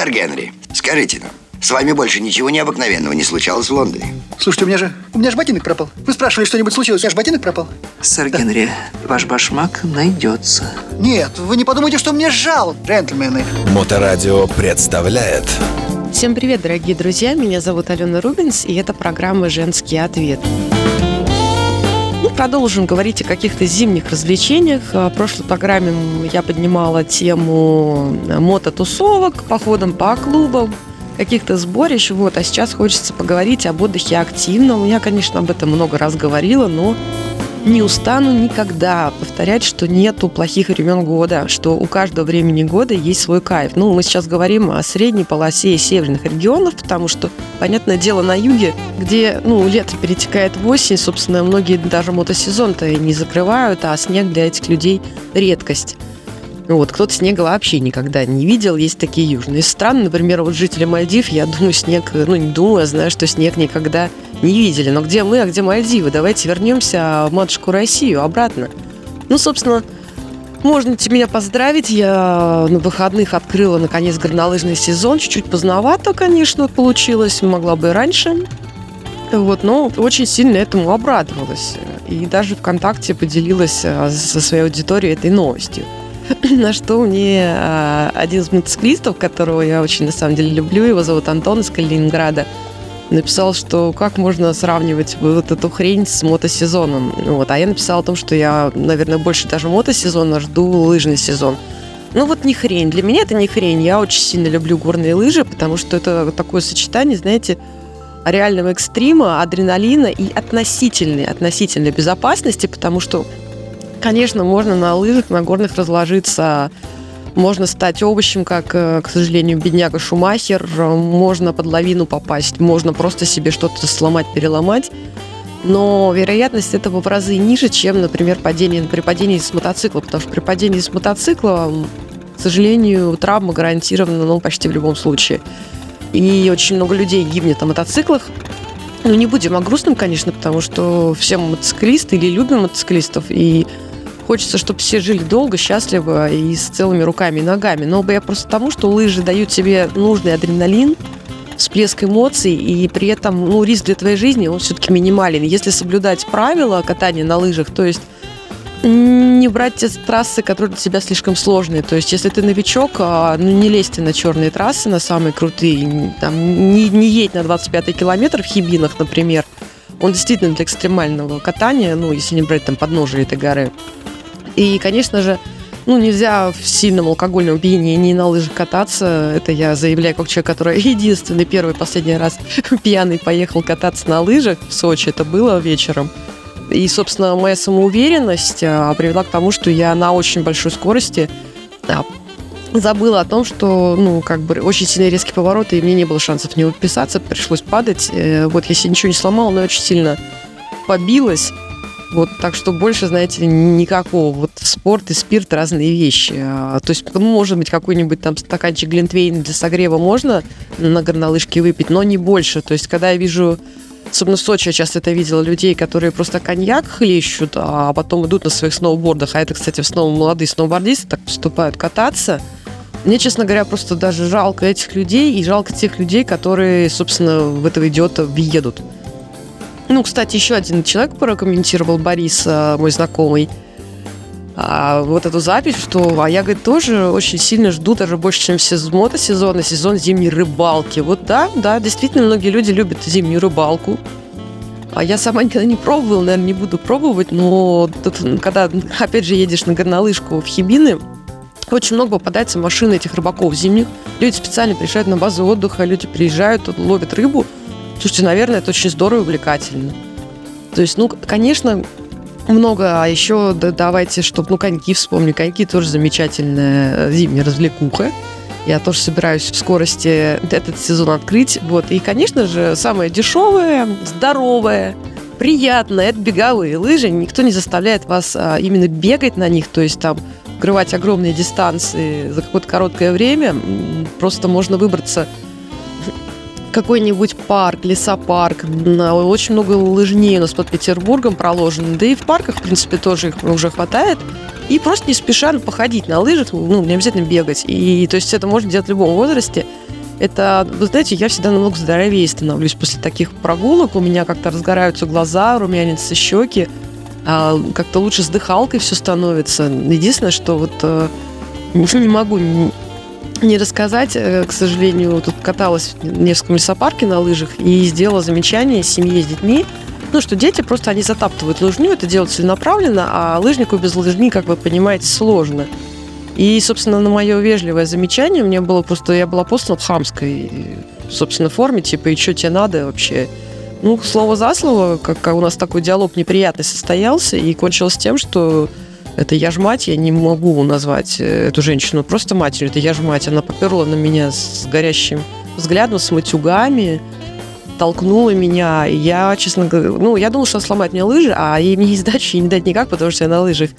Сэр Генри, скажите нам, с вами больше ничего необыкновенного не случалось в Лондоне? Слушайте, у меня же, у меня же ботинок пропал. Вы спрашивали, что-нибудь случилось, у меня же ботинок пропал. Сэр Генри, ваш башмак найдется. Нет, вы не подумайте, что мне жал, джентльмены. Моторадио представляет Всем привет, дорогие друзья! Меня зовут Алена Рубинс, и это программа «Женский ответ». Продолжим говорить о каких-то зимних развлечениях. В прошлой программе я поднимала тему мототусовок, походом по клубам, каких-то сборищ. Вот. А сейчас хочется поговорить об отдыхе активном. Я, конечно, об этом много раз говорила, но не устану никогда повторять, что нету плохих времен года, что у каждого времени года есть свой кайф. Ну, мы сейчас говорим о средней полосе северных регионов, потому что, понятное дело, на юге, где, ну, лето перетекает в осень, собственно, многие даже мотосезон-то не закрывают, а снег для этих людей редкость. Вот, кто-то снега вообще никогда не видел, есть такие южные страны. Например, вот жители Мальдив, я думаю, снег, ну не думаю, а знаю, что снег никогда не видели. Но где мы, а где Мальдивы? Давайте вернемся в матушку Россию обратно. Ну, собственно, можно меня поздравить. Я на выходных открыла, наконец, горнолыжный сезон. Чуть-чуть поздновато, конечно, получилось. Могла бы и раньше. Вот, но очень сильно этому обрадовалась. И даже ВКонтакте поделилась а, со своей аудиторией этой новостью. на что мне а, один из мотоциклистов, которого я очень на самом деле люблю, его зовут Антон из Калининграда, написал, что как можно сравнивать вот эту хрень с мотосезоном. Вот. А я написала о том, что я, наверное, больше даже мотосезона жду лыжный сезон. Ну вот не хрень. Для меня это не хрень. Я очень сильно люблю горные лыжи, потому что это такое сочетание, знаете, реального экстрима, адреналина и относительной, относительной безопасности, потому что Конечно, можно на лыжах, на горных разложиться. Можно стать овощем, как, э, к сожалению, бедняга Шумахер. Можно под лавину попасть. Можно просто себе что-то сломать, переломать. Но вероятность этого в разы ниже, чем, например, падение, при падении с мотоцикла. Потому что при падении с мотоцикла, к сожалению, травма гарантирована ну, почти в любом случае. И очень много людей гибнет на мотоциклах. Ну, не будем о грустном, конечно, потому что все мотоциклисты или любим мотоциклистов, и Хочется, чтобы все жили долго, счастливо и с целыми руками и ногами. Но я просто тому, что лыжи дают тебе нужный адреналин, всплеск эмоций, и при этом ну, риск для твоей жизни, он все-таки минимален. Если соблюдать правила катания на лыжах, то есть не брать те трассы, которые для тебя слишком сложные. То есть, если ты новичок, а, ну, не лезьте на черные трассы, на самые крутые. Там, не, не едь на 25 километр в Хибинах, например. Он действительно для экстремального катания, ну, если не брать там подножие этой горы. И, конечно же, ну, нельзя в сильном алкогольном опьянении на лыжах кататься. Это я заявляю как человек, который единственный первый последний раз пьяный поехал кататься на лыжах в Сочи. Это было вечером. И, собственно, моя самоуверенность а, привела к тому, что я на очень большой скорости а, забыла о том, что, ну, как бы очень сильно резкий поворот, и мне не было шансов не выписаться, пришлось падать. Э, вот себе ничего не сломала, но очень сильно побилась. Вот, так что больше, знаете, никакого. Вот спорт и спирт разные вещи. А, то есть, ну, может быть, какой-нибудь там стаканчик глинтвейна для согрева можно на горнолыжке выпить, но не больше. То есть, когда я вижу Особенно в Сочи я часто это видела людей, которые просто коньяк хлещут, а потом идут на своих сноубордах. А это, кстати, в основном молодые сноубордисты так поступают кататься. Мне, честно говоря, просто даже жалко этих людей и жалко тех людей, которые, собственно, в этого идиота въедут. Ну, кстати, еще один человек прокомментировал, Борис, э, мой знакомый, а, вот эту запись, что а я, говорит, тоже очень сильно жду, даже больше, чем все мотосезона, сезон зимней рыбалки. Вот да, да, действительно, многие люди любят зимнюю рыбалку. А я сама никогда не пробовала, наверное, не буду пробовать, но тут, когда, опять же, едешь на горнолыжку в Хибины, очень много попадается машин этих рыбаков зимних. Люди специально приезжают на базу отдыха, люди приезжают, ловят рыбу – Слушайте, наверное, это очень здорово и увлекательно. То есть, ну, конечно, много, а еще да, давайте, чтобы, ну, коньки вспомню. Коньки тоже замечательная зимняя развлекуха. Я тоже собираюсь в скорости этот сезон открыть. Вот. И, конечно же, самое дешевое, здоровое, приятное – это беговые лыжи. Никто не заставляет вас а, именно бегать на них, то есть там открывать огромные дистанции за какое-то короткое время. Просто можно выбраться какой-нибудь парк, лесопарк. Очень много лыжней у нас под Петербургом проложено. Да и в парках, в принципе, тоже их уже хватает. И просто не спеша походить на лыжах, ну, не обязательно бегать. И то есть это можно делать в любом возрасте. Это, вы знаете, я всегда намного здоровее становлюсь после таких прогулок. У меня как-то разгораются глаза, румянятся щеки. А как-то лучше с дыхалкой все становится. Единственное, что вот э, не могу не рассказать, э, к сожалению, тут каталась в Невском лесопарке на лыжах и сделала замечание семье с детьми, ну, что дети просто, они затаптывают лыжню, это делают целенаправленно, а лыжнику без лыжни, как вы понимаете, сложно. И, собственно, на мое вежливое замечание мне было просто, я была послана в хамской, собственно, форме, типа, и что тебе надо вообще? Ну, слово за слово, как, как у нас такой диалог неприятный состоялся, и кончилось тем, что это я ж мать, я не могу назвать э, эту женщину просто матерью, это я ж мать. Она поперла на меня с горящим взглядом, с матюгами, толкнула меня. И я, честно говоря, ну, я думала, что она сломает мне лыжи, а ей мне не сдачи не дать никак, потому что я на лыжах.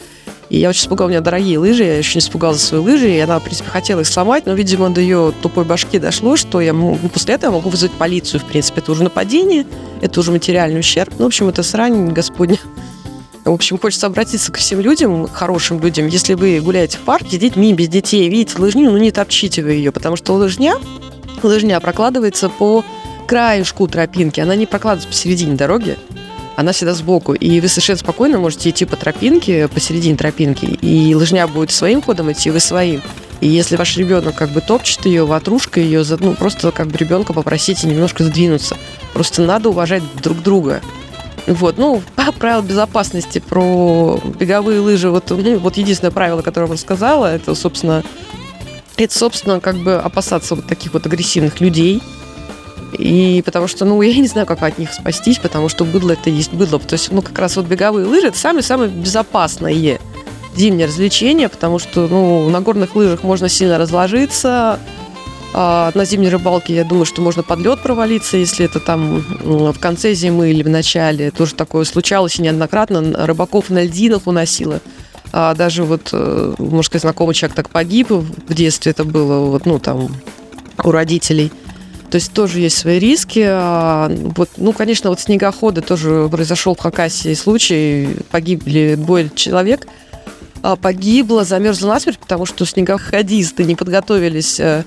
И я очень испугала, у меня дорогие лыжи, я очень испугалась за свои лыжи, и она, в принципе, хотела их сломать, но, видимо, до ее тупой башки дошло, что я ну, после этого могу вызвать полицию, в принципе. Это уже нападение, это уже материальный ущерб. Ну, в общем, это срань господня. В общем, хочется обратиться к всем людям, хорошим людям. Если вы гуляете в парке с детьми, без детей, видите лыжню, ну не топчите вы ее, потому что лыжня, лыжня прокладывается по краешку тропинки. Она не прокладывается посередине дороги, она всегда сбоку. И вы совершенно спокойно можете идти по тропинке, посередине тропинки, и лыжня будет своим ходом идти, вы своим. И если ваш ребенок как бы топчет ее, ватрушка ее, ну просто как бы ребенка попросите немножко сдвинуться. Просто надо уважать друг друга. Вот, ну, правила безопасности про беговые лыжи, вот, ну, вот единственное правило, которое я вам рассказала, это, собственно, это, собственно, как бы опасаться вот таких вот агрессивных людей. И потому что, ну, я не знаю, как от них спастись, потому что быдло это есть быдло. То есть, ну, как раз вот беговые лыжи это самые-самые безопасные зимние развлечения, потому что, ну, на горных лыжах можно сильно разложиться, а на зимней рыбалке, я думаю, что можно под лед провалиться, если это там в конце зимы или в начале. Тоже такое случалось неоднократно. Рыбаков на льдинах уносило. А даже вот, э, может сказать, знакомый человек так погиб в детстве, это было вот, ну, там, у родителей. То есть тоже есть свои риски. А, вот, ну, конечно, вот снегоходы тоже произошел в Хакасии случай. Погибли двое человек. А, погибло, замерзло насмерть, потому что снегоходисты не подготовились э,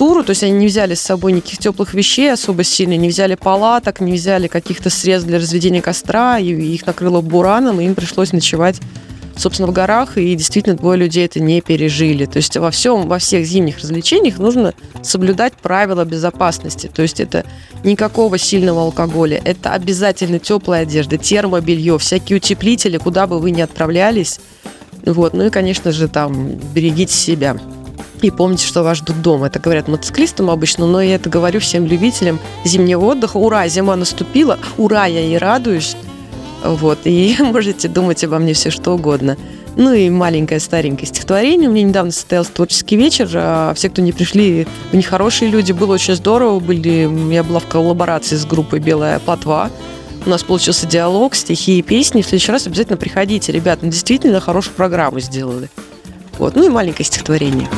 туру, то есть они не взяли с собой никаких теплых вещей особо сильно, не взяли палаток, не взяли каких-то средств для разведения костра, и их накрыло бураном, и им пришлось ночевать собственно, в горах, и действительно двое людей это не пережили. То есть во всем, во всех зимних развлечениях нужно соблюдать правила безопасности. То есть это никакого сильного алкоголя, это обязательно теплая одежда, термобелье, всякие утеплители, куда бы вы ни отправлялись. Вот. Ну и, конечно же, там берегите себя. И помните, что вас ждут дома. Это говорят мотоциклистам обычно, но я это говорю всем любителям зимнего отдыха. Ура, зима наступила, ура, я и радуюсь. Вот, и можете думать обо мне все что угодно. Ну и маленькое старенькое стихотворение. У меня недавно состоялся творческий вечер. А все, кто не пришли, у них хорошие люди. Было очень здорово. Были, я была в коллаборации с группой «Белая плотва». У нас получился диалог, стихи и песни. В следующий раз обязательно приходите, ребят. Мы действительно хорошую программу сделали. Вот. Ну и маленькое стихотворение.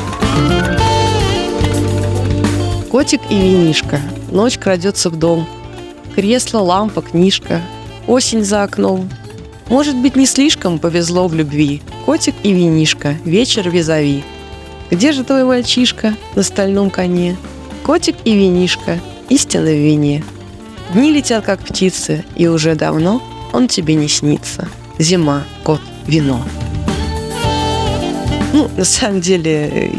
Котик и винишка. Ночь крадется в дом. Кресло, лампа, книжка. Осень за окном. Может быть, не слишком повезло в любви. Котик и винишка. Вечер визави. Где же твой мальчишка на стальном коне? Котик и винишка. Истина в вине. Дни летят, как птицы, и уже давно он тебе не снится. Зима, кот, вино. Ну, на самом деле,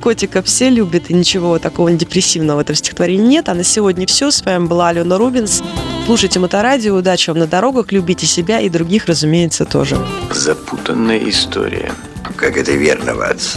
котика все любят, и ничего такого депрессивного в этом стихотворении нет. А на сегодня все. С вами была Алена Рубинс. Слушайте Моторадио, удачи вам на дорогах, любите себя и других, разумеется, тоже. Запутанная история. Как это верно, Ватс.